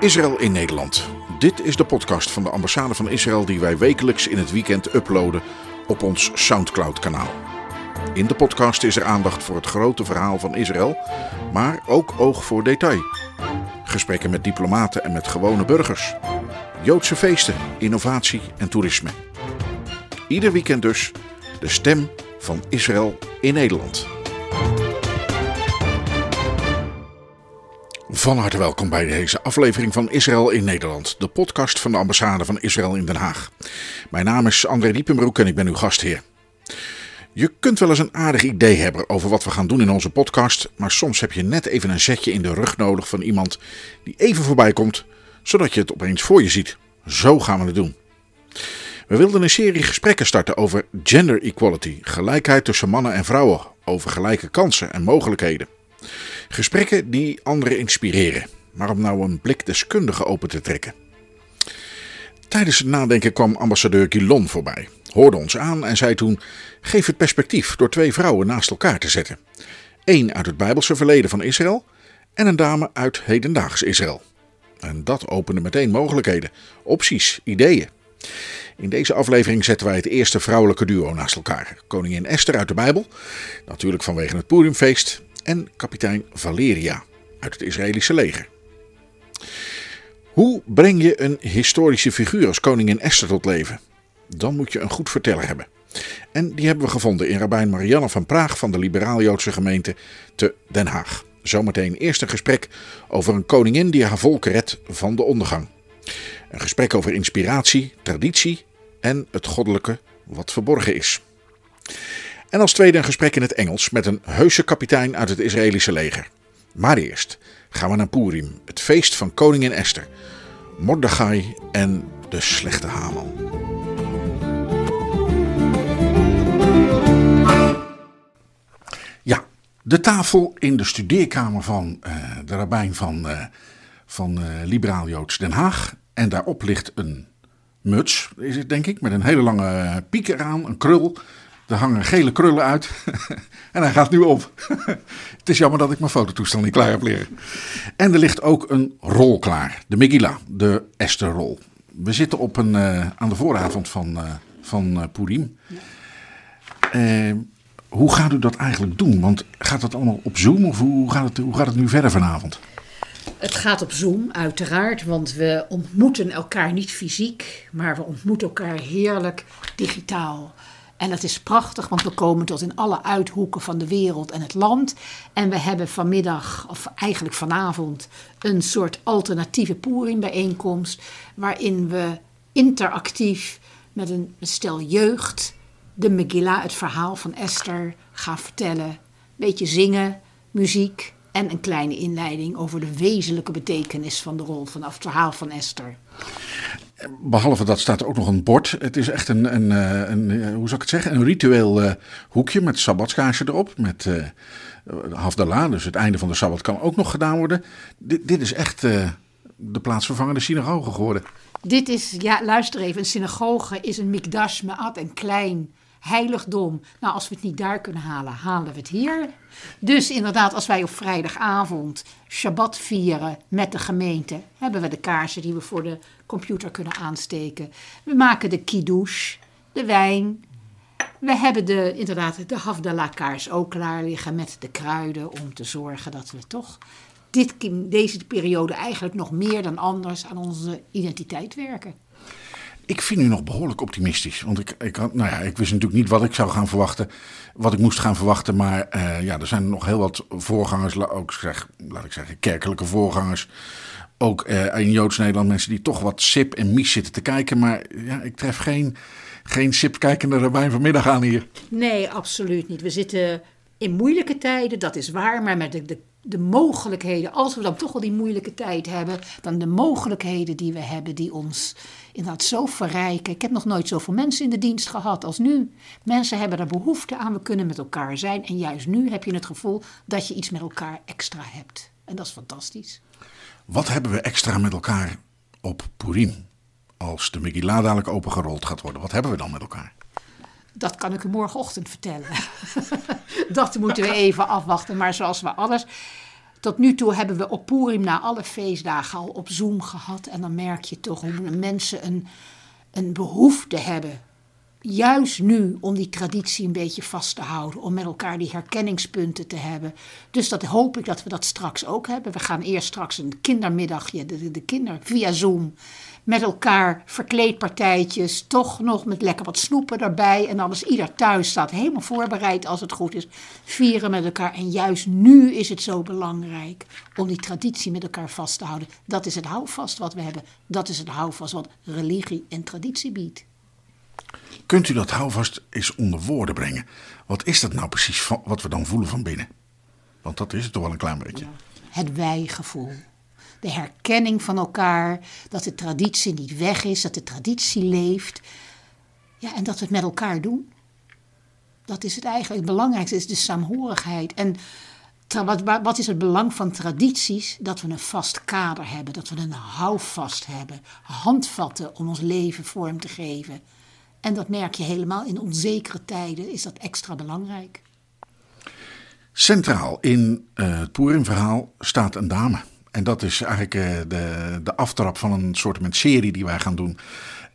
Israël in Nederland. Dit is de podcast van de ambassade van Israël die wij wekelijks in het weekend uploaden op ons Soundcloud-kanaal. In de podcast is er aandacht voor het grote verhaal van Israël, maar ook oog voor detail. Gesprekken met diplomaten en met gewone burgers. Joodse feesten, innovatie en toerisme. Ieder weekend dus de stem van Israël in Nederland. Van harte welkom bij deze aflevering van Israël in Nederland, de podcast van de ambassade van Israël in Den Haag. Mijn naam is André Diepenbroek en ik ben uw gastheer. Je kunt wel eens een aardig idee hebben over wat we gaan doen in onze podcast, maar soms heb je net even een zetje in de rug nodig van iemand die even voorbij komt, zodat je het opeens voor je ziet. Zo gaan we het doen. We wilden een serie gesprekken starten over gender equality, gelijkheid tussen mannen en vrouwen, over gelijke kansen en mogelijkheden. Gesprekken die anderen inspireren, maar om nou een blik deskundige open te trekken. Tijdens het nadenken kwam ambassadeur Guilon voorbij, hoorde ons aan en zei toen: Geef het perspectief door twee vrouwen naast elkaar te zetten. Eén uit het Bijbelse verleden van Israël en een dame uit hedendaags Israël. En dat opende meteen mogelijkheden, opties, ideeën. In deze aflevering zetten wij het eerste vrouwelijke duo naast elkaar. Koningin Esther uit de Bijbel, natuurlijk vanwege het Purimfeest, en kapitein Valeria uit het Israëlische leger. Hoe breng je een historische figuur als koningin Esther tot leven? Dan moet je een goed verteller hebben. En die hebben we gevonden in rabbijn Marianne van Praag van de liberaal-Joodse gemeente te Den Haag. Zometeen eerst een gesprek over een koningin die haar volk redt van de ondergang. Een gesprek over inspiratie, traditie en het goddelijke wat verborgen is. En als tweede een gesprek in het Engels met een heuse kapitein uit het Israëlische leger. Maar eerst gaan we naar Purim, het feest van koningin Esther, Mordechai en de slechte Haman. De tafel in de studeerkamer van uh, de rabbijn van, uh, van uh, Liberaal Joods Den Haag. En daarop ligt een muts, is het denk ik, met een hele lange piek eraan, een krul. Er hangen gele krullen uit en hij gaat nu op. het is jammer dat ik mijn fototoestel niet klaar heb liggen. En er ligt ook een rol klaar, de Megillah, de Esther-rol. We zitten op een, uh, aan de vooravond van, uh, van uh, Purim. Hoe gaat u dat eigenlijk doen? Want gaat dat allemaal op Zoom of hoe gaat het, hoe gaat het nu verder vanavond? Het gaat op Zoom, uiteraard, want we ontmoeten elkaar niet fysiek, maar we ontmoeten elkaar heerlijk digitaal. En dat is prachtig, want we komen tot in alle uithoeken van de wereld en het land. En we hebben vanmiddag, of eigenlijk vanavond, een soort alternatieve Purim-bijeenkomst. Waarin we interactief met een stel jeugd de Megillah, het verhaal van Esther, gaan vertellen. Beetje zingen, muziek en een kleine inleiding over de wezenlijke betekenis van de rol vanaf het verhaal van Esther. Behalve dat staat er ook nog een bord. Het is echt een, een, een, een hoe zou ik het zeggen, een ritueel uh, hoekje met sabbatskaarsen erop. Met uh, Hafdalah, dus het einde van de sabbat kan ook nog gedaan worden. D dit is echt uh, de plaatsvervangende synagoge geworden. Dit is, ja luister even, een synagoge is een mikdash me'at, een klein heiligdom. Nou, als we het niet daar kunnen halen, halen we het hier. Dus inderdaad, als wij op vrijdagavond Shabbat vieren met de gemeente, hebben we de kaarsen die we voor de computer kunnen aansteken. We maken de kiddush, de wijn. We hebben de, inderdaad de Havdalah-kaars ook klaar liggen met de kruiden om te zorgen dat we toch dit, deze periode eigenlijk nog meer dan anders aan onze identiteit werken. Ik vind u nog behoorlijk optimistisch. Want ik, ik, nou ja, ik wist natuurlijk niet wat ik zou gaan verwachten. Wat ik moest gaan verwachten. Maar uh, ja, er zijn nog heel wat voorgangers. Ook zeg, laat ik zeggen, kerkelijke voorgangers. Ook uh, in Joods Nederland mensen die toch wat sip en mies zitten te kijken. Maar ja, ik tref geen, geen sip kijkende rabbijn vanmiddag aan hier. Nee, absoluut niet. We zitten in moeilijke tijden, dat is waar. Maar met de, de de mogelijkheden, als we dan toch al die moeilijke tijd hebben, dan de mogelijkheden die we hebben, die ons inderdaad zo verrijken. Ik heb nog nooit zoveel mensen in de dienst gehad als nu. Mensen hebben er behoefte aan, we kunnen met elkaar zijn. En juist nu heb je het gevoel dat je iets met elkaar extra hebt. En dat is fantastisch. Wat hebben we extra met elkaar op Purim? als de Megillah dadelijk opengerold gaat worden? Wat hebben we dan met elkaar? Dat kan ik u morgenochtend vertellen. dat moeten we even afwachten. Maar zoals we alles. Tot nu toe hebben we op Purim na alle feestdagen al op Zoom gehad. En dan merk je toch hoe mensen een, een behoefte hebben. Juist nu om die traditie een beetje vast te houden. Om met elkaar die herkenningspunten te hebben. Dus dat hoop ik dat we dat straks ook hebben. We gaan eerst straks een kindermiddagje, de, de, de kinderen via Zoom met elkaar verkleedpartijtjes, toch nog met lekker wat snoepen erbij en alles. Ieder thuis staat helemaal voorbereid als het goed is. Vieren met elkaar. En juist nu is het zo belangrijk om die traditie met elkaar vast te houden. Dat is het houvast wat we hebben. Dat is het houvast wat religie en traditie biedt. Kunt u dat houvast eens onder woorden brengen? Wat is dat nou precies wat we dan voelen van binnen? Want dat is het toch wel een klein beetje. Het wij-gevoel de herkenning van elkaar, dat de traditie niet weg is, dat de traditie leeft. Ja, en dat we het met elkaar doen. Dat is het eigenlijk. Het belangrijkste is de saamhorigheid. En wat, wat is het belang van tradities? Dat we een vast kader hebben, dat we een houvast hebben, handvatten om ons leven vorm te geven. En dat merk je helemaal in onzekere tijden, is dat extra belangrijk. Centraal in uh, het Purim-verhaal staat een dame. En dat is eigenlijk uh, de, de aftrap van een soort serie die wij gaan doen.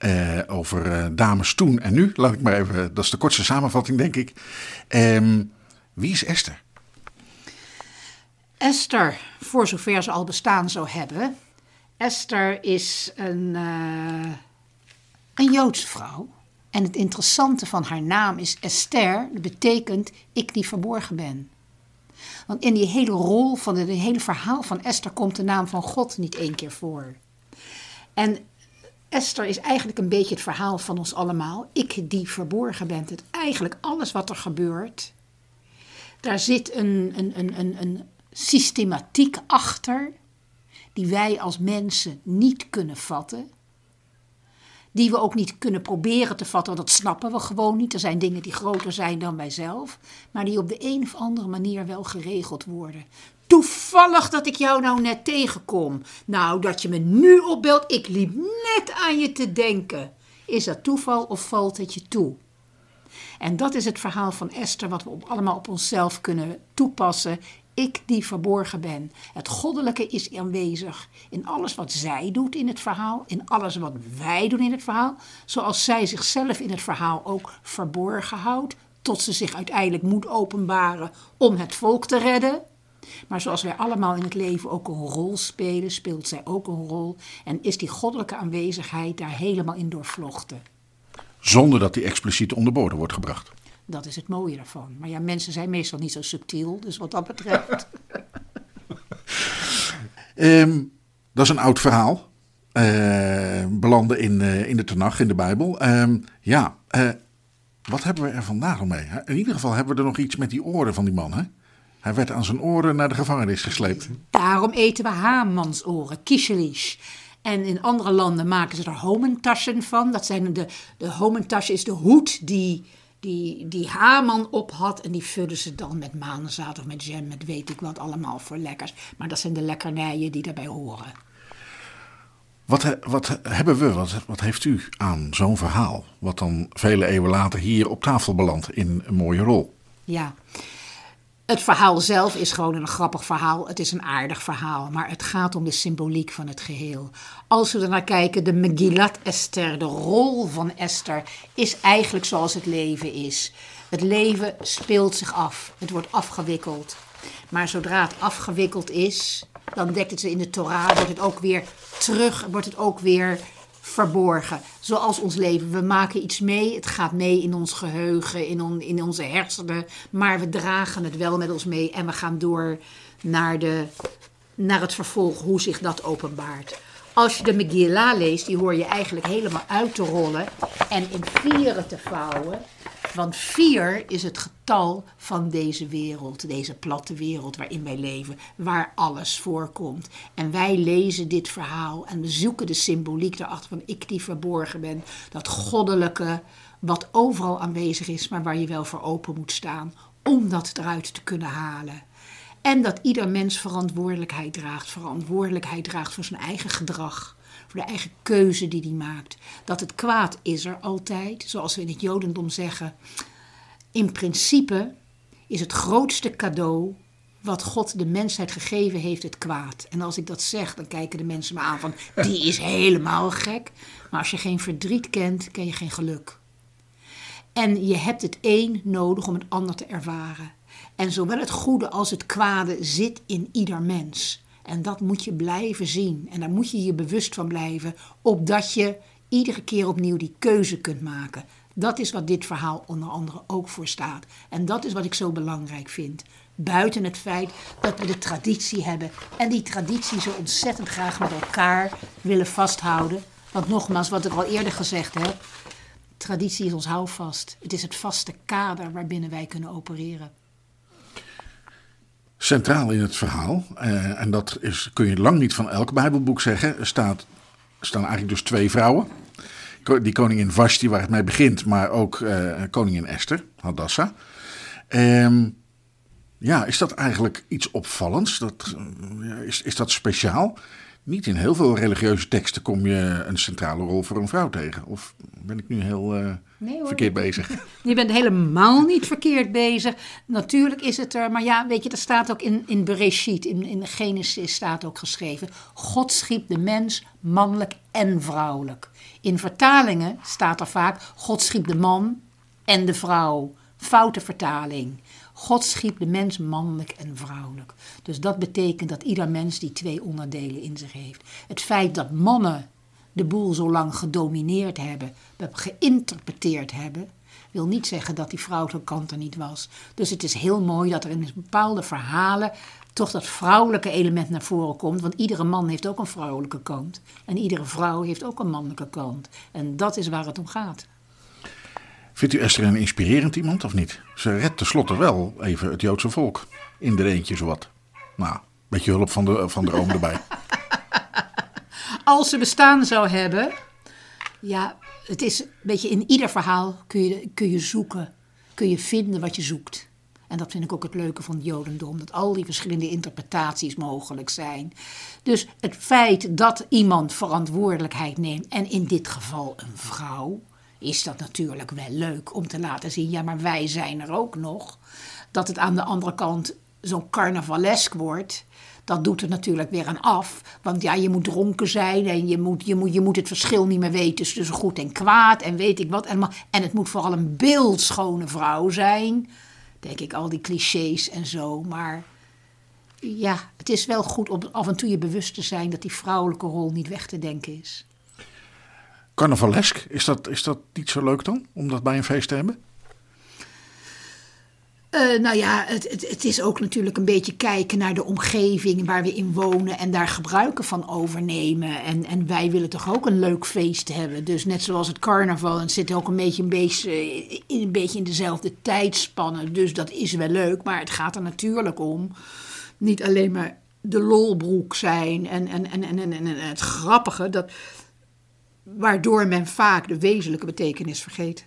Uh, over uh, dames toen en nu. Laat ik maar even, dat is de kortste samenvatting, denk ik. Um, wie is Esther? Esther, voor zover ze al bestaan zou hebben. Esther is een, een Joodse vrouw. En het interessante van haar naam is Esther. Dat betekent ik die verborgen ben. Want in die hele rol van het hele verhaal van Esther komt de naam van God niet één keer voor. En Esther is eigenlijk een beetje het verhaal van ons allemaal. Ik die verborgen ben. Het eigenlijk alles wat er gebeurt. Daar zit een, een, een, een, een systematiek achter. Die wij als mensen niet kunnen vatten die we ook niet kunnen proberen te vatten, want dat snappen we gewoon niet. Er zijn dingen die groter zijn dan wij zelf, maar die op de een of andere manier wel geregeld worden. Toevallig dat ik jou nou net tegenkom. Nou, dat je me nu opbelt, ik liep net aan je te denken. Is dat toeval of valt het je toe? En dat is het verhaal van Esther, wat we allemaal op onszelf kunnen toepassen ik die verborgen ben. Het goddelijke is aanwezig in alles wat zij doet in het verhaal, in alles wat wij doen in het verhaal, zoals zij zichzelf in het verhaal ook verborgen houdt, tot ze zich uiteindelijk moet openbaren om het volk te redden. Maar zoals wij allemaal in het leven ook een rol spelen, speelt zij ook een rol en is die goddelijke aanwezigheid daar helemaal in doorvlochten. Zonder dat die expliciet onder wordt gebracht. Dat is het mooie daarvan. Maar ja, mensen zijn meestal niet zo subtiel, dus wat dat betreft. um, dat is een oud verhaal. Uh, belanden in, uh, in de Tenach, in de Bijbel. Um, ja, uh, wat hebben we er vandaag mee? In ieder geval hebben we er nog iets met die oren van die man. Hè? Hij werd aan zijn oren naar de gevangenis gesleept. Daarom eten we hamansoren, kishelish. En in andere landen maken ze er homentaschen van. Dat zijn de, de homentasje is de hoed die die, die Haman op had. En die vullen ze dan met manenzaad of met jam, met weet ik wat allemaal voor lekkers. Maar dat zijn de lekkernijen die daarbij horen. Wat, wat hebben we, wat, wat heeft u aan zo'n verhaal? Wat dan vele eeuwen later hier op tafel belandt in een mooie rol. Ja, het verhaal zelf is gewoon een grappig verhaal. Het is een aardig verhaal, maar het gaat om de symboliek van het geheel. Als we er naar kijken, de Megillat Esther, de rol van Esther, is eigenlijk zoals het leven is. Het leven speelt zich af, het wordt afgewikkeld. Maar zodra het afgewikkeld is, dan dekt het ze in de Torah, wordt het ook weer terug, wordt het ook weer verborgen. Zoals ons leven. We maken iets mee, het gaat mee in ons geheugen, in, on, in onze hersenen. Maar we dragen het wel met ons mee en we gaan door naar, de, naar het vervolg, hoe zich dat openbaart. Als je de Megillah leest, die hoor je eigenlijk helemaal uit te rollen en in vieren te vouwen. Want vier is het getal van deze wereld, deze platte wereld waarin wij leven, waar alles voorkomt. En wij lezen dit verhaal en we zoeken de symboliek erachter van ik die verborgen ben, dat goddelijke wat overal aanwezig is, maar waar je wel voor open moet staan om dat eruit te kunnen halen. En dat ieder mens verantwoordelijkheid draagt, verantwoordelijkheid draagt voor zijn eigen gedrag voor de eigen keuze die hij maakt. Dat het kwaad is er altijd, zoals we in het Jodendom zeggen. In principe is het grootste cadeau wat God de mensheid gegeven heeft, het kwaad. En als ik dat zeg, dan kijken de mensen me aan van, die is helemaal gek. Maar als je geen verdriet kent, ken je geen geluk. En je hebt het een nodig om het ander te ervaren. En zowel het goede als het kwade zit in ieder mens. En dat moet je blijven zien. En daar moet je je bewust van blijven, opdat je iedere keer opnieuw die keuze kunt maken. Dat is wat dit verhaal onder andere ook voor staat. En dat is wat ik zo belangrijk vind. Buiten het feit dat we de traditie hebben en die traditie zo ontzettend graag met elkaar willen vasthouden. Want nogmaals, wat ik al eerder gezegd heb, traditie is ons houvast. Het is het vaste kader waarbinnen wij kunnen opereren. Centraal in het verhaal, eh, en dat is, kun je lang niet van elk Bijbelboek zeggen, staat, staan eigenlijk dus twee vrouwen. Die koningin Vashti, waar het mee begint, maar ook eh, koningin Esther, Hadassah. Ehm, ja, is dat eigenlijk iets opvallends? Dat, eh, is, is dat speciaal? Niet in heel veel religieuze teksten kom je een centrale rol voor een vrouw tegen. Of ben ik nu heel uh, verkeerd bezig? Je bent helemaal niet verkeerd bezig. Natuurlijk is het er, maar ja, weet je, dat staat ook in, in Bereshit, in, in Genesis staat ook geschreven. God schiep de mens mannelijk en vrouwelijk. In vertalingen staat er vaak, God schiep de man en de vrouw. Foute vertaling. God schiep de mens mannelijk en vrouwelijk. Dus dat betekent dat ieder mens die twee onderdelen in zich heeft. Het feit dat mannen de boel zo lang gedomineerd hebben, geïnterpreteerd hebben, wil niet zeggen dat die vrouwelijke kant er niet was. Dus het is heel mooi dat er in bepaalde verhalen toch dat vrouwelijke element naar voren komt. Want iedere man heeft ook een vrouwelijke kant. En iedere vrouw heeft ook een mannelijke kant. En dat is waar het om gaat. Vindt u Esther een inspirerend iemand of niet? Ze redt tenslotte wel even het Joodse volk. In de eentje zowat. Nou, beetje hulp van de, van de oom erbij. Als ze bestaan zou hebben. Ja, het is een beetje in ieder verhaal kun je, kun je zoeken. Kun je vinden wat je zoekt. En dat vind ik ook het leuke van het Jodendom, dat al die verschillende interpretaties mogelijk zijn. Dus het feit dat iemand verantwoordelijkheid neemt, en in dit geval een vrouw, is dat natuurlijk wel leuk om te laten zien. Ja, maar wij zijn er ook nog. Dat het aan de andere kant zo carnavalesk wordt. Dat doet er natuurlijk weer aan af. Want ja, je moet dronken zijn en je moet, je moet, je moet het verschil niet meer weten tussen goed en kwaad en weet ik wat. En, en het moet vooral een beeldschone vrouw zijn. Denk ik, al die clichés en zo. Maar ja, het is wel goed om af en toe je bewust te zijn dat die vrouwelijke rol niet weg te denken is. Carnavalesk, is dat, is dat niet zo leuk dan, om dat bij een feest te hebben? Uh, nou ja, het, het, het, is ook natuurlijk een beetje kijken naar de omgeving waar we in wonen en daar gebruiken van overnemen. En, en wij willen toch ook een leuk feest hebben. Dus net zoals het carnaval, het zit ook een beetje, een, beetje, in, een beetje in dezelfde tijdspannen. Dus dat is wel leuk, maar het gaat er natuurlijk om. Niet alleen maar de lolbroek zijn en, en, en, en, en, en het grappige. Dat, waardoor men vaak de wezenlijke betekenis vergeet.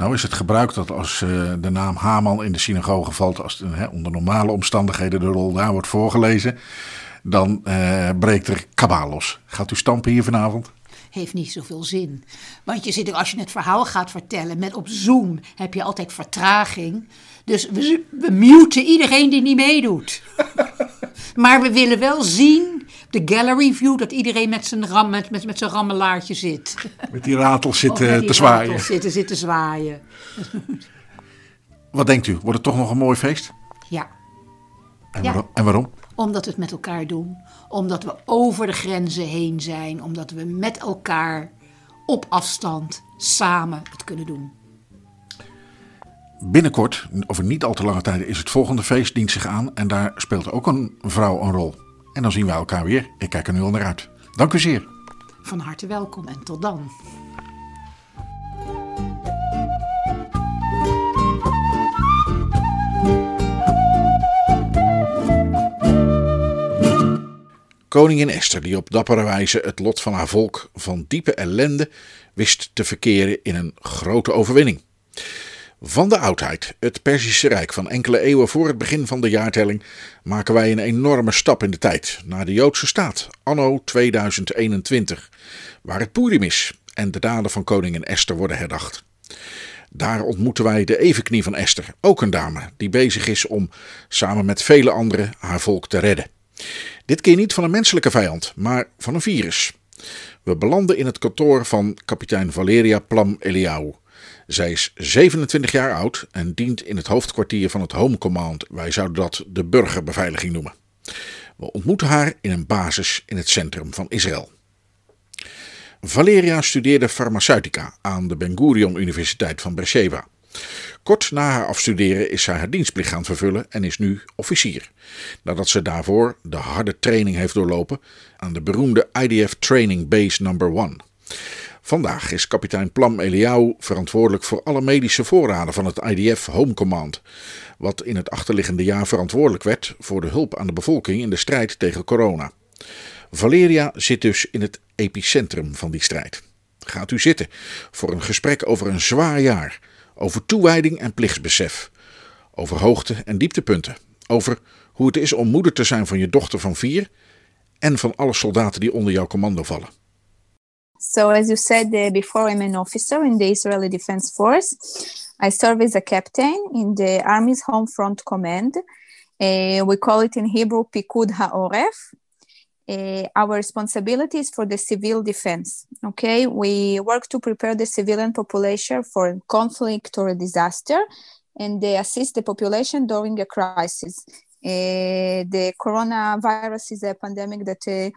Nou is het gebruik dat als uh, de naam Haman in de synagoge valt, als hè, onder normale omstandigheden de rol daar wordt voorgelezen, dan uh, breekt er kabaal los. Gaat u stampen hier vanavond? Heeft niet zoveel zin. Want je zit, als je het verhaal gaat vertellen, met op Zoom heb je altijd vertraging. Dus we, we muten iedereen die niet meedoet. maar we willen wel zien de gallery view, dat iedereen met zijn, ram, met, met, met zijn rammelaartje zit. Met die ratels zitten te zwaaien. Zitten, zitten zwaaien. Wat denkt u? Wordt het toch nog een mooi feest? Ja. En, waarom? en waarom? Omdat we het met elkaar doen. Omdat we over de grenzen heen zijn. Omdat we met elkaar op afstand samen het kunnen doen. Binnenkort, over niet al te lange tijd, is het volgende feest dient zich aan. En daar speelt ook een vrouw een rol. En dan zien we elkaar weer. Ik kijk er nu al naar uit. Dank u zeer. Van harte welkom en tot dan. Koningin Esther, die op dappere wijze het lot van haar volk van diepe ellende wist te verkeren in een grote overwinning. Van de oudheid, het Perzische Rijk van enkele eeuwen voor het begin van de jaartelling, maken wij een enorme stap in de tijd naar de Joodse staat, anno 2021, waar het Purim is en de daden van koningin Esther worden herdacht. Daar ontmoeten wij de evenknie van Esther, ook een dame die bezig is om, samen met vele anderen, haar volk te redden. Dit keer niet van een menselijke vijand, maar van een virus. We belanden in het kantoor van kapitein Valeria Plam Eliau. Zij is 27 jaar oud en dient in het hoofdkwartier van het Home Command. Wij zouden dat de burgerbeveiliging noemen. We ontmoeten haar in een basis in het centrum van Israël. Valeria studeerde farmaceutica aan de Ben Gurion Universiteit van Beersheba. Kort na haar afstuderen is zij haar dienstplicht gaan vervullen en is nu officier. Nadat ze daarvoor de harde training heeft doorlopen aan de beroemde IDF Training Base Number 1. Vandaag is kapitein Plam Eliau verantwoordelijk voor alle medische voorraden van het IDF Home Command, wat in het achterliggende jaar verantwoordelijk werd voor de hulp aan de bevolking in de strijd tegen corona. Valeria zit dus in het epicentrum van die strijd. Gaat u zitten voor een gesprek over een zwaar jaar, over toewijding en plichtsbesef, over hoogte- en dieptepunten, over hoe het is om moeder te zijn van je dochter van vier en van alle soldaten die onder jouw commando vallen. So, as you said uh, before, I'm an officer in the Israeli Defense Force. I serve as a captain in the Army's Home Front Command. Uh, we call it in Hebrew Pikud HaOref. Uh, our responsibilities for the civil defense. Okay, we work to prepare the civilian population for a conflict or a disaster, and they assist the population during a crisis. Uh, the coronavirus is a pandemic that uh,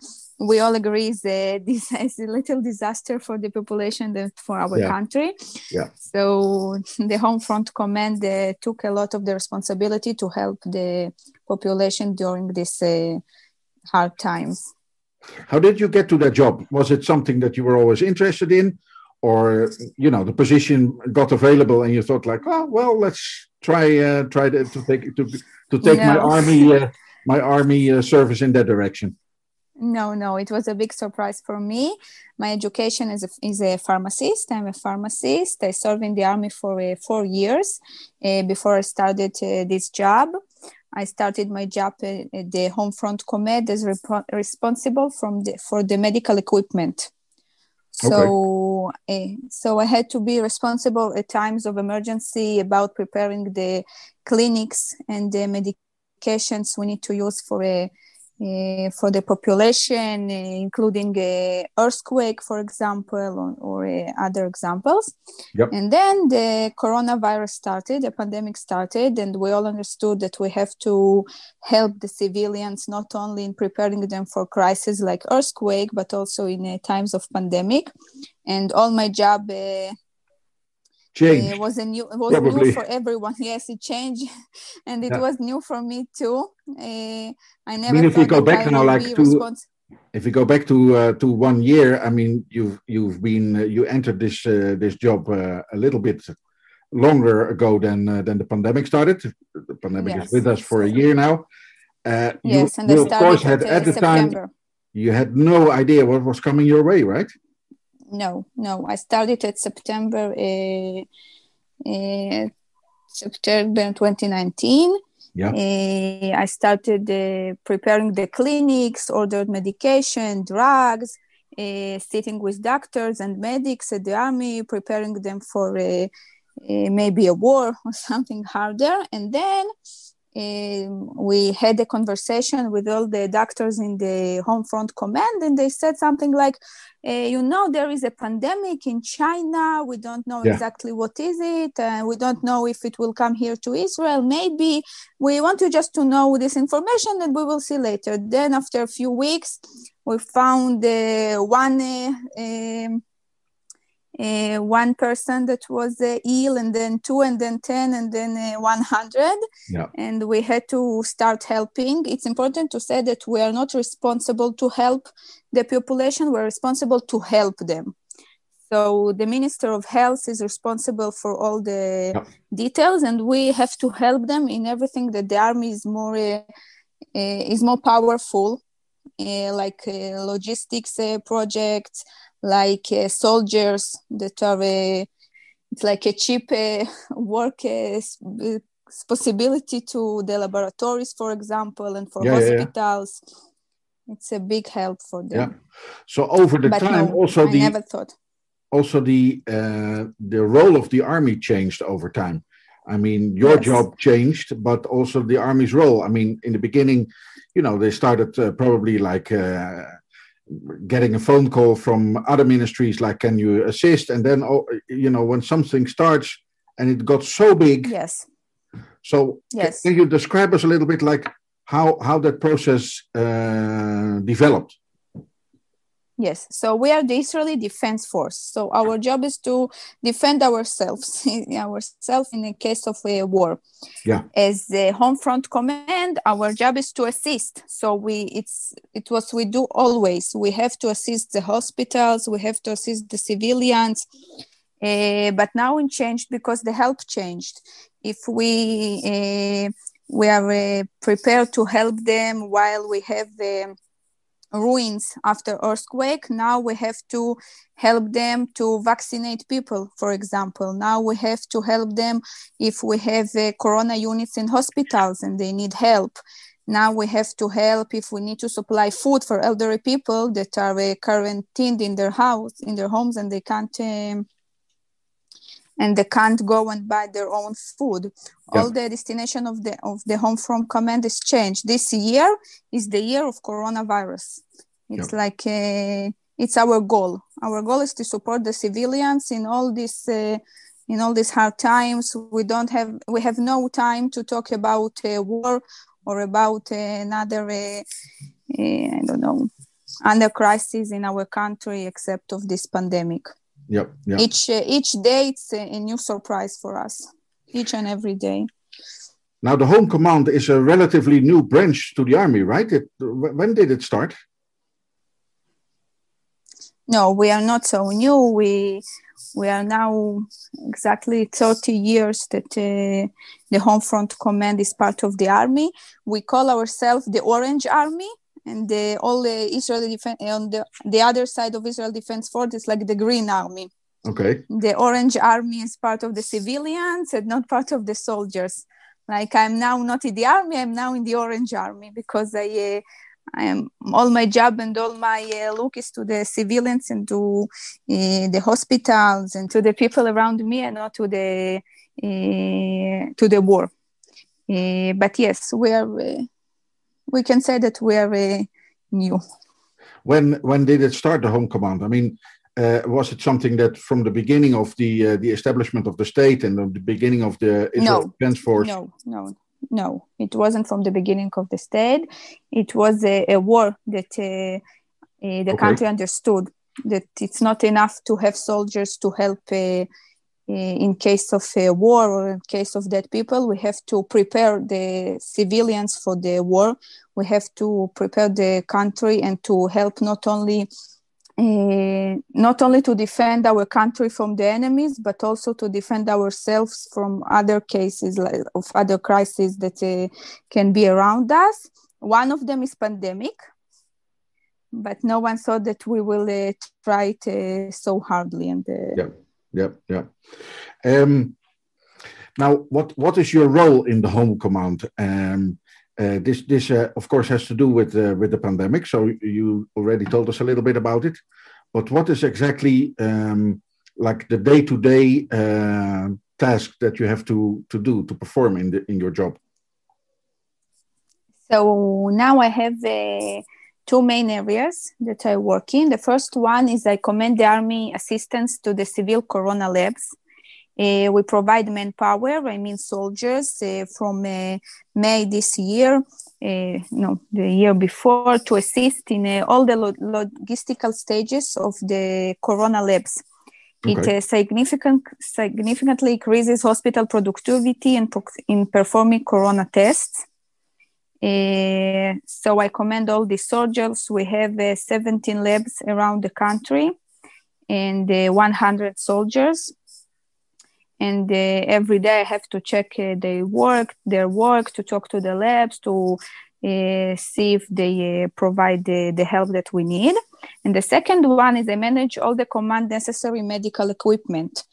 we all agree is a, is a little disaster for the population and for our Yeah. country. Yeah. So the Home Front Command uh, took a lot of the responsibility to help the population during this uh, hard times. How did you get to that job? Was it something that you were always interested in, or you know the position got available and you thought like, oh well, let's try uh, try to, to take it to to take my army uh, my army uh, service in that direction? No, no, it was a big surprise for me. My education is a, is a pharmacist. I'm a pharmacist. I served in the army for uh, four years uh, before I started uh, this job. I started my job at the Home Front Command as repo- responsible from the, for the medical equipment. So, uh, so I had to be responsible at times of emergency about preparing the clinics and the medications we need to use for a uh, for the population, uh, including uh, earthquake, for example, or, or uh, other examples. Yep. And then the coronavirus started, the pandemic started, and we all understood that we have to help the civilians not only in preparing them for crises like earthquake, but also in uh, times of pandemic. And all my job Change. it was a new it was Probably. new for everyone yes it changed and it Yeah. was new for me too uh, i never mean, if we go back I now, like to- if we go back to uh, to one year, I mean, you've you've been uh, you entered this uh, this job uh, a little bit longer ago than uh, than the pandemic started. The pandemic Yes. is with us for a year now. Uh, you, yes and you i of started course had at, at the time september you had no idea what was coming your way, right? No no i started at september uh, uh, september 2019 Yeah. Uh, I started uh, preparing the clinics, ordered medication, drugs, uh, sitting with doctors and medics at the army, preparing them for uh, uh, maybe a war or something harder. And then um, we had a conversation with all the doctors in the home front command, and they said something like, uh, you know, there is a pandemic in China. We don't know Yeah. exactly what is it. Uh, we don't know if it will come here to Israel. Maybe we want you just to know this information, and we will see later. Then, after a few weeks, we found uh, one. Uh, um, uh, one person that was uh, ill, and then two, and then 10, and then uh, 100 Yeah. and we had to start helping. It's important to say that we are not responsible to help the population, we're responsible to help them. So the Minister of Health is responsible for all the Yeah. details, and we have to help them in everything that the army is more uh, uh, is more powerful, like uh, logistics uh, projects, like uh, soldiers that are uh, it's like a cheap uh, work uh, uh, possibility to the laboratories, for example, and for Yeah, yeah, yeah. hospitals. It's a big help for them. Yeah. So over the But time, no, also I the never thought. also the uh, the role of the army changed over time. I mean, your Yes. job changed, but also the army's role. I mean, in the beginning, you know, they started uh, probably like uh, getting a phone call from other ministries, like, "Can you assist?" And then, oh, you know, when something starts and it got so big, Yes. so Yes. can you describe us a little bit, like how how that process uh, developed? Yes, so we are the Israeli Defense Force. So our job is to defend ourselves, ourselves in the case of a war. Yeah. As the Home Front Command, our job is to assist. So we, it's it was we do always. We have to assist the hospitals. We have to assist the civilians. Uh, but now it changed because the help changed. If we uh, we are uh, prepared to help them while we have the ruins after earthquake. Now we have to help them to vaccinate people for example. Now we have to help them if we have uh, corona units in hospitals and they need help. Now we have to help if we need to supply food for elderly people that are uh, quarantined in their house in their homes and they can't um, and they can't go and buy their own food. All the destination of the of the home front command is changed. This year is the year of coronavirus. It's like uh, it's our goal. Our goal is to support the civilians in all this uh, in all these hard times. We don't have we have no time to talk about uh, war or about uh, another uh, uh, i don't know under crisis in our country except of this pandemic Yep. Yeah. each uh, each day it's a, a new surprise for us each and every day Now, the Home Command is a relatively new branch to the army, right? It, when did it start? no we are not so new we we are now exactly 30 years that uh, the home front command is part of the army we call ourselves the orange army and the, all the Israel defense on the, the other side of israel defense force is like the green army Okay. the orange army is part of the civilians and not part of the soldiers like i'm now not in the army i'm now in the orange army because i uh, I am all my job and all my uh, look is to the civilians and to uh, the hospitals and to the people around me and not to the uh, to the war. Uh, but yes, we are. We can say that we are uh, new. When when did it start the Home Command? I mean, uh, was it something that from the beginning of the uh, the establishment of the state and the beginning of the Israel No. Defense Force? No, no, no. It wasn't from the beginning of the state. It was a, a war that uh, uh, the Okay. country understood that it's not enough to have soldiers to help uh, in case of a war or in case of dead people. We have to prepare the civilians for the war. We have to prepare the country and to help not only uh, not only to defend our country from the enemies, but also to defend ourselves from other cases like, of other crises that uh, can be around us. One of them is pandemic, but no one thought that we will uh, try it so hardly. And Yeah. Yeah, yeah. Um, now, what what is your role in the Home Command? Um, uh, this this uh, of course has to do with uh, with the pandemic. So you already told us a little bit about it, but what is exactly um, like the day to day task that you have to to do to perform in the in your job? So now I have uh, two main areas that I work in. The first one is I command the Army assistance to the civil corona labs. Uh, we provide manpower, I mean soldiers, uh, from uh, May this year, uh, no, the year before, to assist in uh, all the lo- logistical stages of the corona labs. It Okay. uh, significant, significantly increases hospital productivity in, pro- in performing corona tests. Uh, so I commend all the soldiers. We have uh, 17 labs around the country and uh, 100 soldiers. And uh, every day I have to check uh, their work, their work, to talk to the labs, to see if they provide the, the help that we need. And the second one is I manage all the command necessary medical equipment.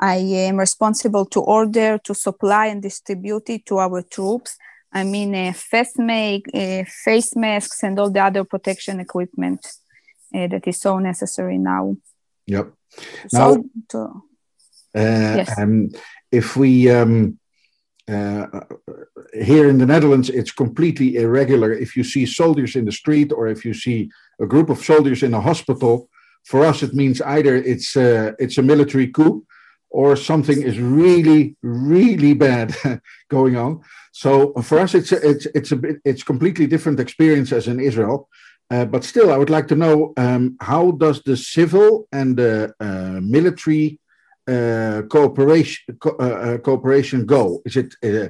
I am responsible to order, to supply, and distribute it to our troops. I mean, uh, face, make, uh, face masks and all the other protection equipment uh, that is so necessary now. Yep. So, Now, to, Uh, Yes. um, if we um, uh, here in the Netherlands, it's completely irregular. If you see soldiers in the street or if you see a group of soldiers in a hospital, for us it means either it's uh, it's a military coup or something is really really bad going on. So for us, it's a, it's it's a bit it's completely different experience as in Israel. Uh, but still, I would like to know um, how does the civil and the uh, military uh, cooperation co- uh, uh, cooperation go? Is it? Uh,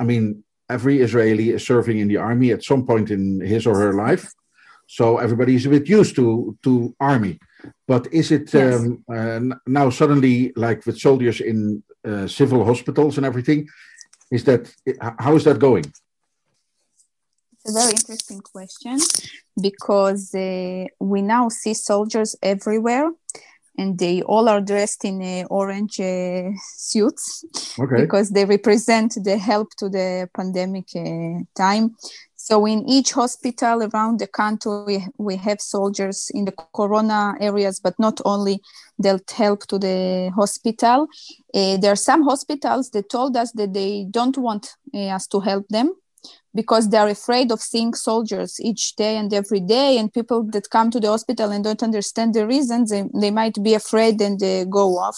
I mean, every Israeli is serving in the army at some point in his or her life, so everybody is a bit used to to army. But is it Yes. um, uh, now suddenly like with soldiers in uh, civil hospitals and everything? Is that how is that going? It's a very interesting question because uh, we now see soldiers everywhere and they all are dressed in uh, orange uh, suits Okay. because they represent the help to the pandemic uh, time. So in each hospital around the country, we have soldiers in the corona areas, but not only they'll help to the hospital. Uh, there are some hospitals that told us that they don't want uh, us to help them because they're afraid of seeing soldiers each day and every day and people that come to the hospital and don't understand the reasons they, they might be afraid and uh, go off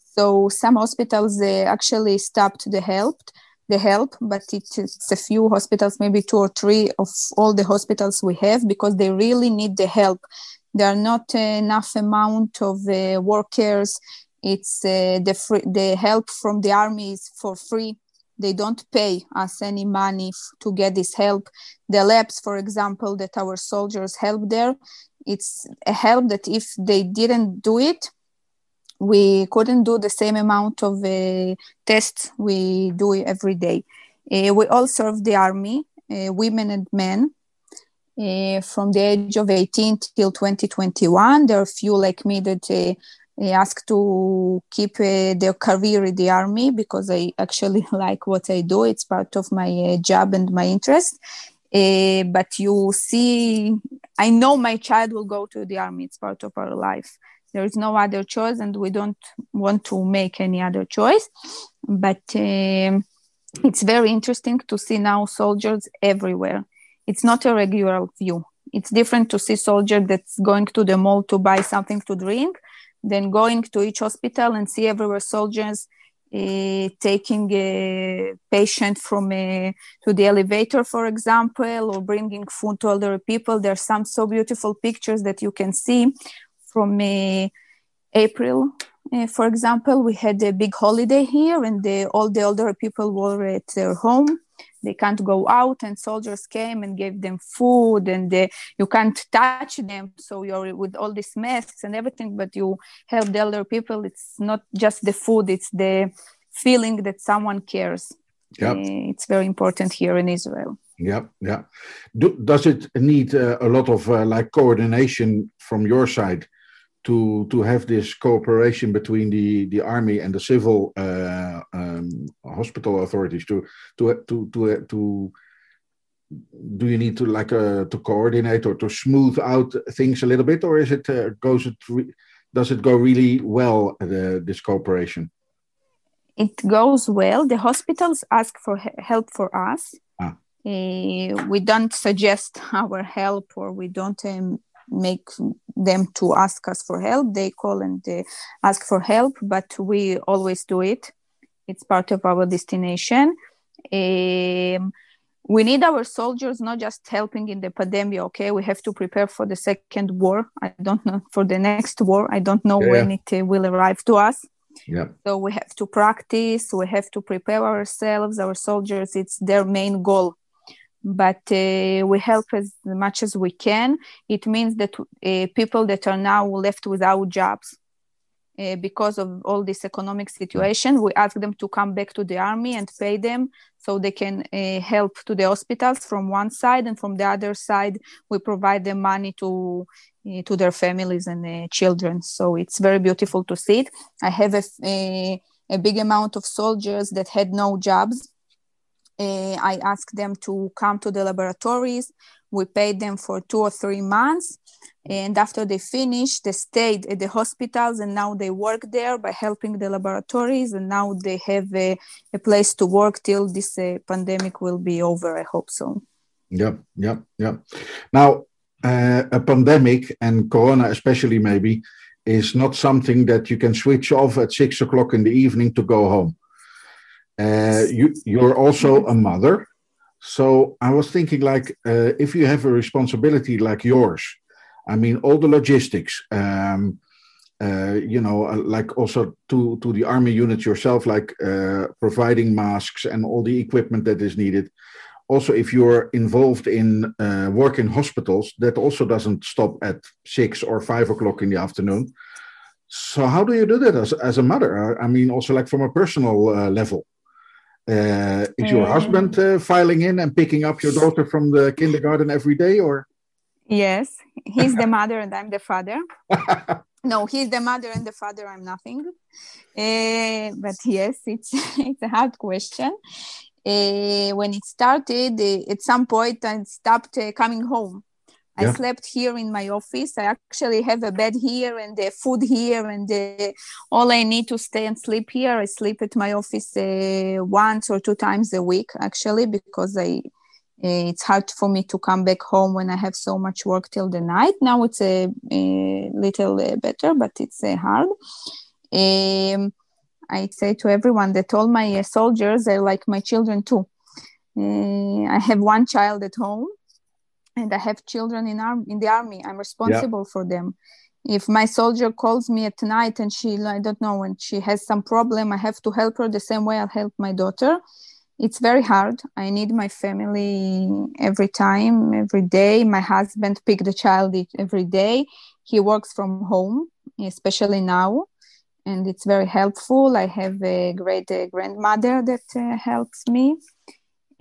so some hospitals uh, actually stopped the help the help but it's, a few hospitals maybe two or three of all the hospitals we have because they really need the help. There are not enough amount of uh, workers. It's uh, the free, the help from the army is for free. They don't pay us any money f- to get this help. The labs for example that our soldiers help there it's a help that if they didn't do it we couldn't do the same amount of uh, tests we do every day Uh, we all serve the army uh, women and men uh, from the age of 18 till 2021 there are few like me that uh, ask to keep uh, their career in the army because I actually like what I do. It's part of my job and my interest. But you see, I know my child will go to the army. It's part of our life. There is no other choice, and we don't want to make any other choice. But um, it's very interesting to see now soldiers everywhere. It's not a regular view. It's different to see soldier that's going to the mall to buy something to drink then going to each hospital and see everywhere soldiers uh, taking a patient from a, to the elevator, for example, or bringing food to other people. There are some so beautiful pictures that you can see from uh, April. Uh, for example, we had a big holiday here, and the, all the older people were at their home. They can't go out, and soldiers came and gave them food, and uh, you can't touch them. So you're with all these masks and everything, but you help the elder people. It's not just the food; it's the feeling that someone cares. Yep. It's very important here in Israel. Yeah, yeah. Do, does it need uh, a lot of uh, like coordination from your side to to have this cooperation between the the army and the civil uh, um, hospital authorities to to to to to do you need to like uh, to coordinate or to smooth out things a little bit or is it uh, goes it does it go really well the, this cooperation It goes well. The hospitals ask for help for us. Ah. Uh, we don't suggest our help or we don't um, make them to ask us for help. They call and uh, ask for help, but we always do it. It's part of our destination. Um, we need our soldiers not just helping in the pandemic. Okay, we have to prepare for the second war. I don't know for the next war. I don't know Yeah, when it will arrive to us. yeah So we have to practice, we have to prepare ourselves, our soldiers, it's their main goal. But uh, we help as much as we can. It means that uh, people that are now left without jobs, uh, because of all this economic situation. We ask them to come back to the army and pay them so they can uh, help to the hospitals from one side, and from the other side, we provide them money to uh, to their families and uh, children. So it's very beautiful to see it. I have a, a, a big amount of soldiers that had no jobs. Uh, I asked them to come to the laboratories. We paid them for two or three months. And after they finished they stayed at the hospitals and now they work there by helping the laboratories. And now they have a, a place to work till this uh, pandemic will be over i hope so. Yeah yeah yeah now uh, a pandemic and corona especially maybe is not something that you can switch off at six o'clock in the evening to go home uh, you you're also a mother so i was thinking like uh, if you have a responsibility like yours I mean, all the logistics, um, uh, you know, uh, like also to, to the army unit yourself, like uh, providing masks and all the equipment that is needed. Also, if you're involved in uh, work in hospitals, that also doesn't stop at six or five o'clock in the afternoon. So, how do you do that as, as a mother? I mean, also like from a personal uh, is your husband filing in and picking up your daughter from the kindergarten every day, or? Yes, he's the mother and I'm the father. no, he's the mother and the father. I'm nothing. Uh, but yes, it's it's a hard question. Uh, when it started, uh, at some point, I stopped coming home. Yeah. I slept here in my office. I actually have a bed here and the food here, and all I need to stay and sleep here. I sleep at my office once or two times a week, actually, because I uh, it's hard for me to come back home when I have so much work till the night. Now it's a, a little uh, better, but it's uh, hard. Um, I say to everyone that all my soldiers are like my children too. I have one child at home, and I have children in arm in the army. I'm responsible yeah. for them. If my soldier calls me at night and she, I don't know, when she has some problem, I have to help her the same way I'll help my daughter it's very hard. I need my family every time, every day. My husband pick the child every day. He works from home, especially now, and it's very helpful. I have a great uh, grandmother that uh, helps me.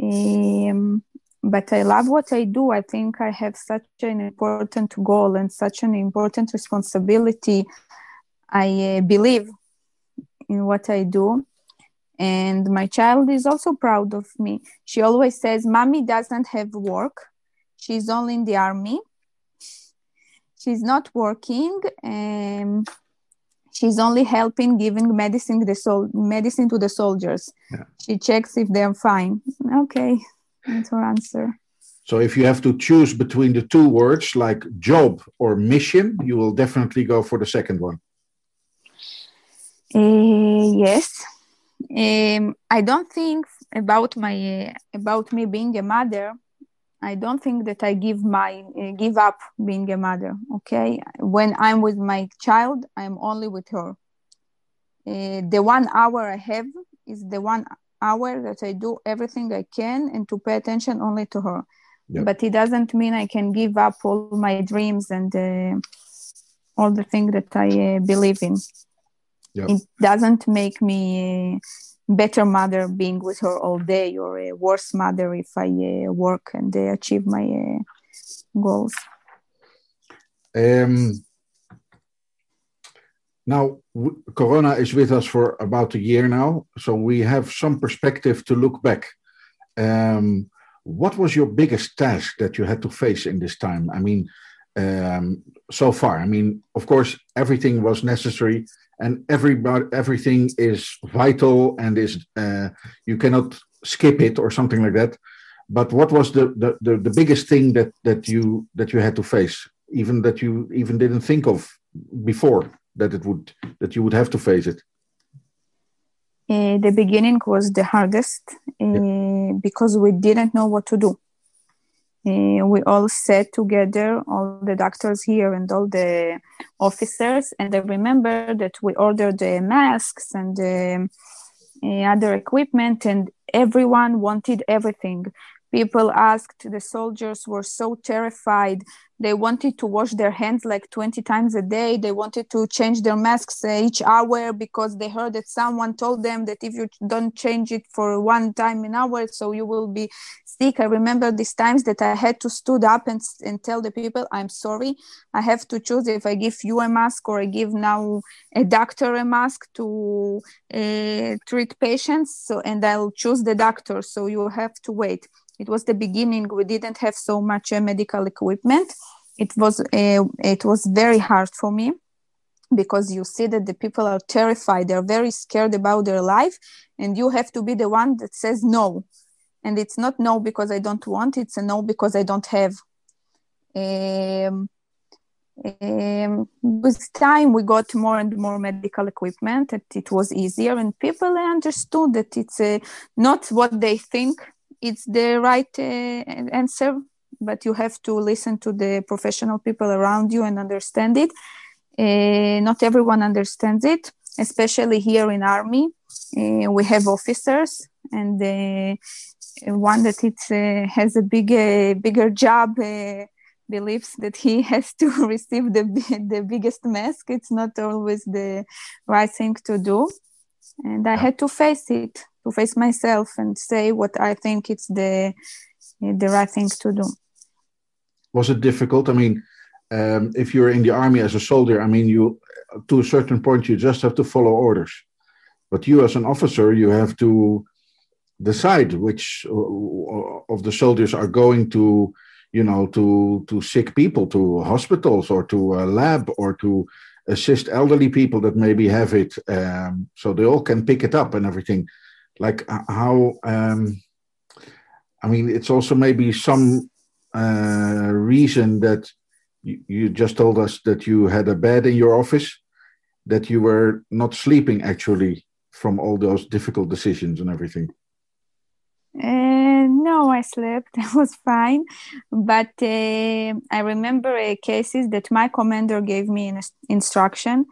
Um, but I love what I do. I think I have such an important goal and such an important responsibility. I uh, believe in what I do and my child is also proud of me she always says mommy doesn't have work she's only in the army she's not working and she's only helping giving medicine the sol- medicine to the soldiers yeah. she checks if they're fine okay that's her answer so if you have to choose between the two words like job or mission you will definitely go for the second one uh, yes um, I don't think about my uh, about me being a mother. I don't think that I give my uh, give up being a mother. Okay, when I'm with my child, I'm only with her. Uh, the one hour I have is the one hour that I do everything I can and to pay attention only to her. Yep. But it doesn't mean I can give up all my dreams and uh, all the things that I uh, believe in. Yep. It doesn't make me a better mother being with her all day or a worse mother if I uh, work and uh, achieve my uh, goals. Um, now, Corona is with us for about a year now, so we have some perspective to look back. Um, what was your biggest task that you had to face in this time? I mean, um, so far, I mean, of course, everything was necessary and everybody everything is vital and is uh, you cannot skip it or something like that but what was the, the, the the biggest thing that that you that you had to face even that you even didn't think of before that it would that you would have to face it uh, the beginning was the hardest uh, yeah. because we didn't know what to do uh, we all sat together, all the doctors here and all the officers. And I remember that we ordered the masks and the uh, other equipment, and everyone wanted everything. People asked, the soldiers were so terrified they wanted to wash their hands like 20 times a day. They wanted to change their masks uh, each hour because they heard that someone told them that if you don't change it for one time an hour so you will be sick. I remember these times that i had to stood up and, and tell the people i'm sorry. I have to choose if i give you a mask or i give now a doctor a mask to uh, treat patients so and i'll choose the doctor so you have to wait. It was the beginning. We didn't have so much uh, medical equipment it was uh, it was very hard for me because you see that the people are terrified. They're very scared about their life and you have to be the one that says no. And it's not no because i don't want it's a no because i don't have. Um, um, with time we got more and more medical equipment and it was easier and people understood that it's uh, not what they think it's the right uh, answer but you have to listen to the professional people around you and understand it. Uh, not everyone understands it especially here in army. Uh, we have officers and uh, one that it uh, has a big bigger job uh, believes that he has to receive the, the biggest mask. It's not always the right thing to do. And i had to face it to face myself and say what I think it's the the right thing to do. Was it difficult? I mean, um, if you're in the army as a soldier, I mean, you to a certain point you just have to follow orders, but you as an officer, you have to decide which of the soldiers are going to you know to to sick people to hospitals or to a lab or to assist elderly people that maybe have it um, so they all can pick it up and everything like how um, i mean it's also maybe some uh, reason that you, just told us that you had a bed in your office that you were not sleeping actually from all those difficult decisions and everything. Uh, no, I slept. I was fine, but uh, I remember uh, cases that my commander gave me an instruction,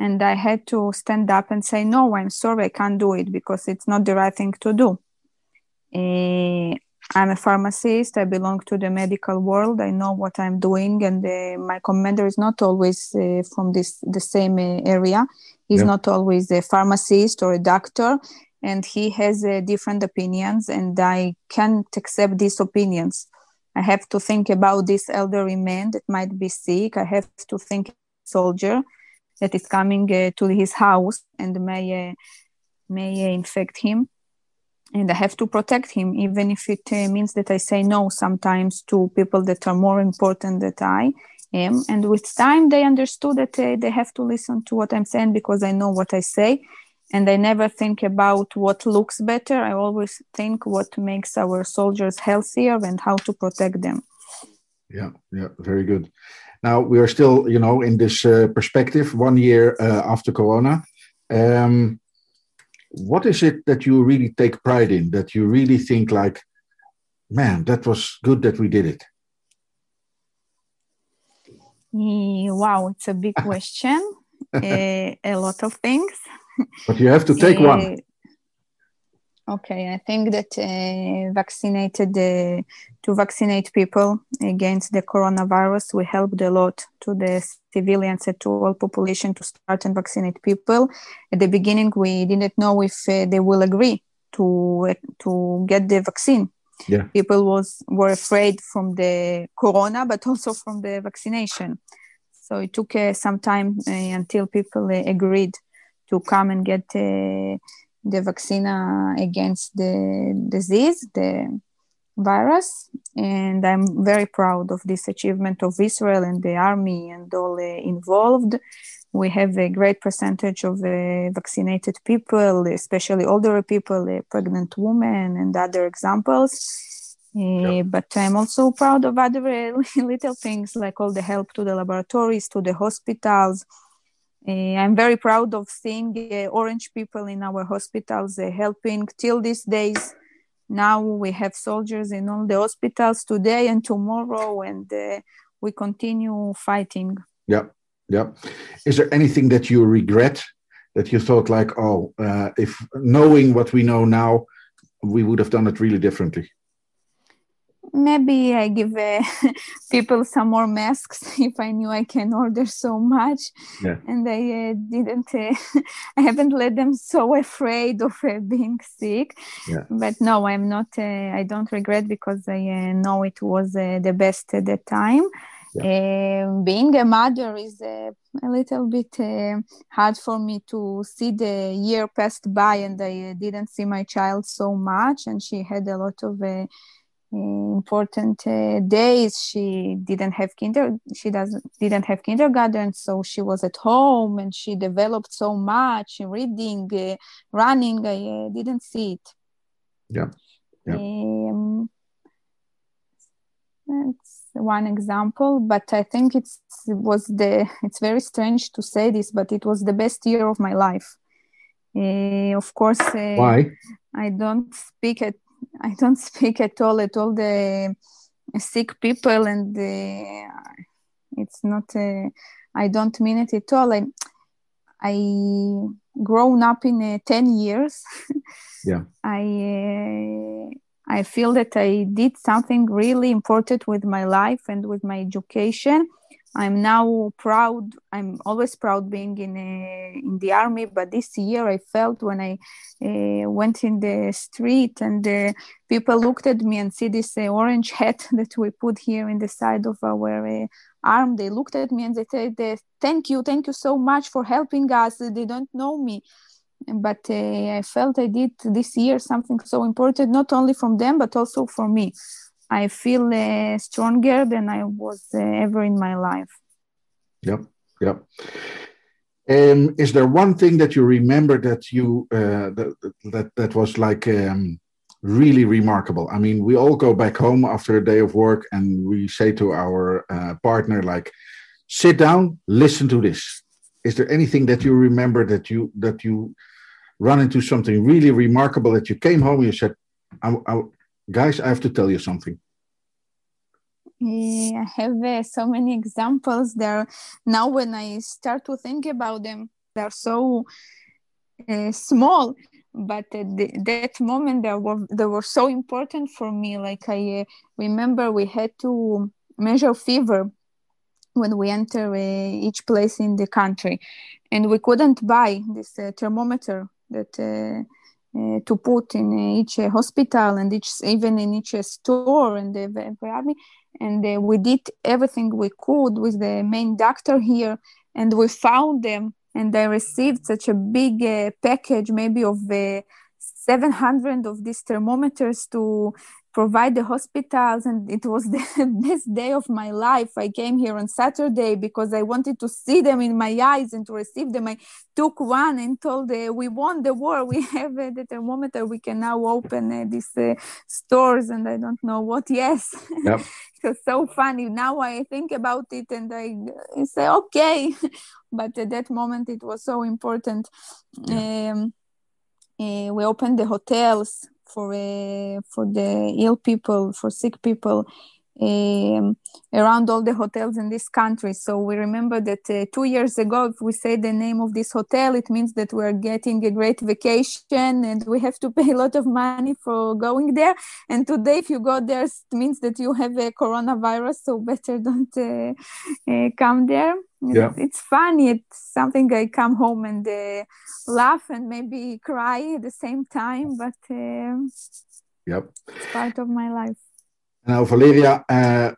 and i had to stand up and say no i'm sorry i can't do it because it's not the right thing to do. Uh, i'm a pharmacist. I belong to the medical world. I know what i'm doing and uh, my commander is not always uh, from this the same area. He's not always a pharmacist or a doctor and he has different opinions and i can't accept these opinions. I have to think about this elderly man that might be sick. I have to think soldier that is coming uh, to his house and may uh, may uh, infect him and i have to protect him even if it means that i say no sometimes to people that are more important than i am. And with time they understood that they have to listen to what i'm saying because i know what i say. And i never think about what looks better. I always think what makes our soldiers healthier and how to protect them. Yeah yeah very good. Now we are still, you know, in this uh, perspective, one year uh, after Corona. Um, what is it that you really take pride in? That you really think like, man, that was good that we did it. Wow, it's a big question. uh, a lot of things. But you have to take one. Uh, Okay, I think that uh, vaccinated uh, to vaccinate people against the coronavirus, we helped a lot to the civilians and to all population to start and vaccinate people. At the beginning, we didn't know if uh, they will agree to to get the vaccine. Yeah. People was were afraid from the corona, but also from the vaccination. So it took uh, some time uh, until people uh, agreed to come and get the vaccine against the disease, the virus. And I'm very proud of this achievement of Israel and the army and all involved. We have a great percentage of uh, vaccinated people, especially older people, uh, pregnant women, and other examples. Uh, but I'm also proud of other uh, little things like all the help to the laboratories, to the hospitals, I'm very proud of seeing uh, orange people in our hospitals uh, helping till these days. Now we have soldiers in all the hospitals today and tomorrow, and we continue fighting. Yeah, yeah. Is there anything that you regret that you thought like, oh, uh, if knowing what we know now, we would have done it really differently? Maybe I give uh, people some more masks if I knew I can order so much. Yeah. And I uh, didn't, uh, I haven't let them so afraid of uh, being sick. Yeah. But no, I'm not, uh, I don't regret because I uh, know it was the best at the time. Um, being a mother is a little bit hard for me to see the year passed by and I didn't see my child so much and she had a lot of important uh, days. She didn't have kinder she doesn't didn't have kindergarten so she was at home and she developed so much reading uh, running. I uh, didn't see it. Yeah, yeah. Um, that's one example but i think it's it was the it's very strange to say this but it was the best year of my life. Uh, of course uh, why? I don't speak at I don't speak at all at all the sick people, and the, it's not. Uh, I don't mean it at all. I I grown up in uh, ten years. yeah. I uh, I feel that I did something really important with my life and with my education. I'm now proud. I'm always proud being in a, in the army. But this year, I felt when I uh, went in the street and uh, people looked at me and see this uh, orange hat that we put here in the side of our arm. They looked at me and they said, "Thank you, thank you so much for helping us." They don't know me but uh, I felt I did this year something so important, not only from them, but also for me. I feel uh, stronger than I was uh, ever in my life. Yep, yep. Um, is there one thing that you remember that you uh, that, that that was like um, really remarkable? I mean, we all go back home after a day of work, and we say to our uh, partner, like, "Sit down, listen to this." Is there anything that you remember that you that you run into something really remarkable that you came home and you said, I, I, guys, I have to tell you something. Yeah, I have uh, so many examples there. Now, when I start to think about them, they're so uh, small, but at that moment they were they were so important for me. Like I uh, remember, we had to measure fever when we enter uh, each place in the country, and we couldn't buy this uh, thermometer that uh, uh, to put in each hospital and each even in each store and the and uh, we did everything we could with the main doctor here and we found them and i received such a big uh, package maybe of uh, 700 of these thermometers to provide the hospitals and it was the best day of my life. I came here on saturday because i wanted to see them in my eyes and to receive them. I took one and told uh, we won the war. We have uh, the thermometer. We can now open uh, these uh, stores and i don't know what. Yes. Yep. it was so funny. Now i think about it and i, I say okay. But at that moment it was so important. Yeah. um, uh, we opened the hotels for uh, for the ill people, for sick people. Um, around all the hotels in this country. So we remember that uh, two years ago, if we say the name of this hotel, it means that we're getting a great vacation and we have to pay a lot of money for going there. And today, if you go there, it means that you have a coronavirus, so better don't uh, uh, come there. Yeah. It's funny. It's something I come home and uh, laugh and maybe cry at the same time, but uh, yep. it's part of my life. Now, Valeria, uh,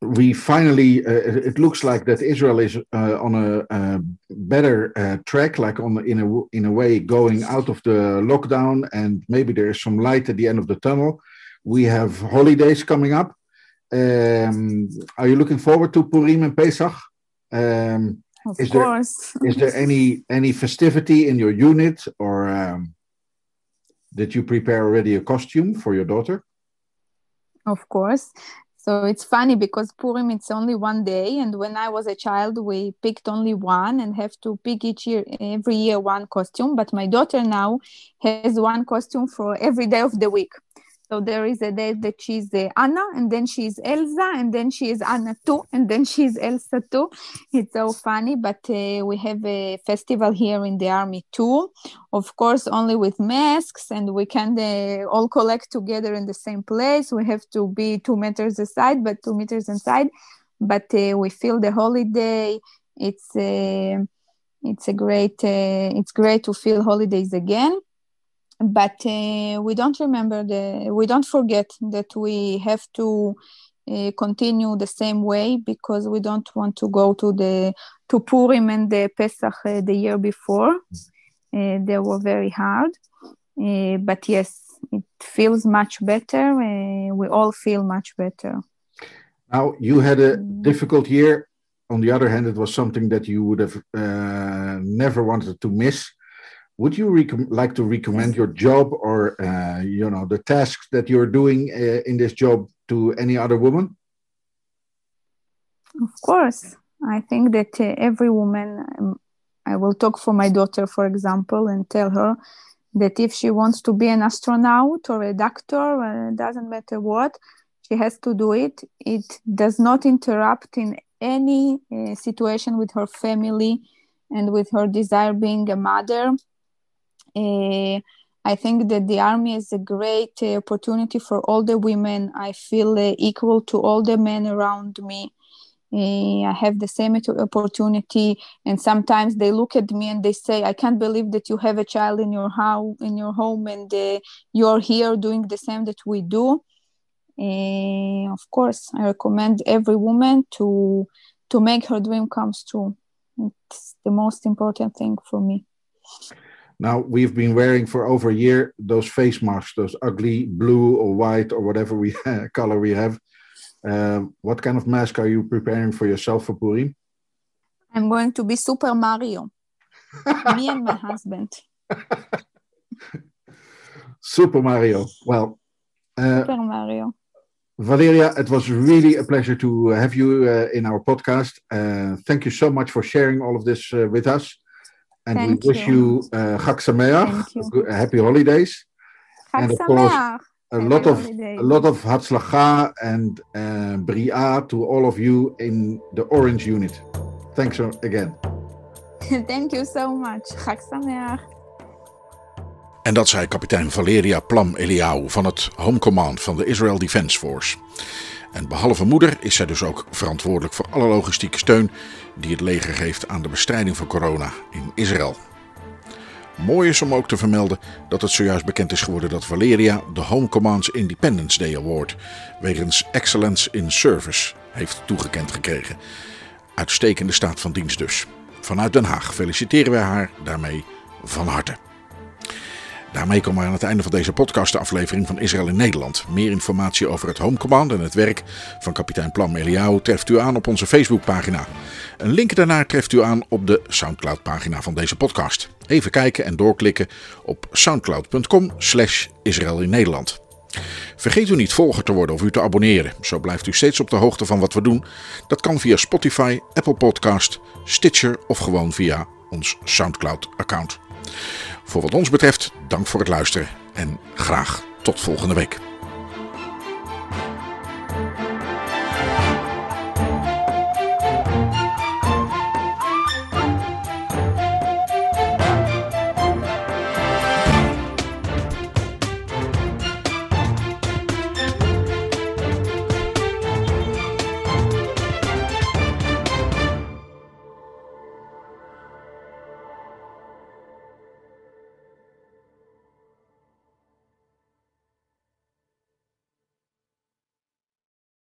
we finally, uh, it looks like that Israel is uh, on a, better uh, track, like on in a in a way going out of the lockdown, and maybe there is some light at the end of the tunnel. We have holidays coming up. Um, are you looking forward to Purim and Pesach? Um, of is course. There, is there any any festivity in your unit, or um, did you prepare already a costume for your daughter? Of course. So it's funny because Purim it's only one day, and when I was a child, we picked only one and have to pick each year, every year, one costume. But my daughter now has one costume for every day of the week. So there is a day that she's uh, Anna, and then she's Elsa, and then she is Anna too, and then she's Elsa too. It's so funny, but uh, we have a festival here in the army too. Of course, only with masks, and we can uh, all collect together in the same place. We have to be two meters aside, but two meters inside. But uh, we feel the holiday. It's uh, it's a great uh, it's great to feel holidays again but uh, we don't remember the we don't forget that we have to uh, continue the same way because we don't want to go to the to Purim and the Pesach uh, the year before. Uh, they were very hard, uh, but yes, it feels much better. Uh, we all feel much better. Now you had a difficult year. On the other hand, it was something that you would have never wanted to miss would you like to recommend your job or uh, you know the tasks that you're doing uh, in this job to any other woman? Of course. I think that uh, every woman um, i will talk for my daughter for example and tell her that if she wants to be an astronaut or a doctor uh, doesn't matter what she has to do it. It does not interrupt in any uh, situation with her family and with her desire being a mother I think that the army is a great uh, opportunity for all the women. I feel uh, equal to all the men around me. Uh, I have the same opportunity, and sometimes they look at me and they say, "I can't believe that you have a child in your house, in your home, and you're here doing the same that we do." Of course, I recommend every woman to to make her dream comes true. It's the most important thing for me. Now we've been wearing for over a year those face masks, those ugly blue or white or whatever we color we have. Um, what kind of mask are you preparing for yourself for Purim? I'm going to be Super Mario. Me and my husband. Super Mario. Well, uh, Super Mario. Valeria, it was really a pleasure to have you uh, in our podcast. Uh, thank you so much for sharing all of this uh, with us. And Thank we wish you, you uh, Chag Sameach, happy holidays. Chag and of course, a lot of a lot of Hatzlacha and uh, Bria to all of you in the Orange Unit. Thanks again. Thank you so much. Chag Sameach. En dat zei kapitein Valeria Plam Eliaou van het Home Command van de Israel Defense Force. En behalve moeder is zij dus ook verantwoordelijk voor alle logistieke steun die het leger geeft aan de bestrijding van corona in Israël. Mooi is om ook te vermelden dat het zojuist bekend is geworden dat Valeria de Home Command's Independence Day Award wegens Excellence in Service heeft toegekend gekregen. Uitstekende staat van dienst dus. Vanuit Den Haag feliciteren wij haar daarmee van harte. Daarmee komen we aan het einde van deze podcastaflevering van Israël in Nederland. Meer informatie over het Home Command en het werk van kapitein Plan Eliaou treft u aan op onze Facebookpagina. Een link daarnaar treft u aan op de Soundcloud-pagina van deze podcast. Even kijken en doorklikken op soundcloud.com slash in Nederland. Vergeet u niet volger te worden of u te abonneren. Zo blijft u steeds op de hoogte van wat we doen. Dat kan via Spotify, Apple Podcast, Stitcher of gewoon via ons Soundcloud-account. Voor wat ons betreft, dank voor het luisteren en graag tot volgende week.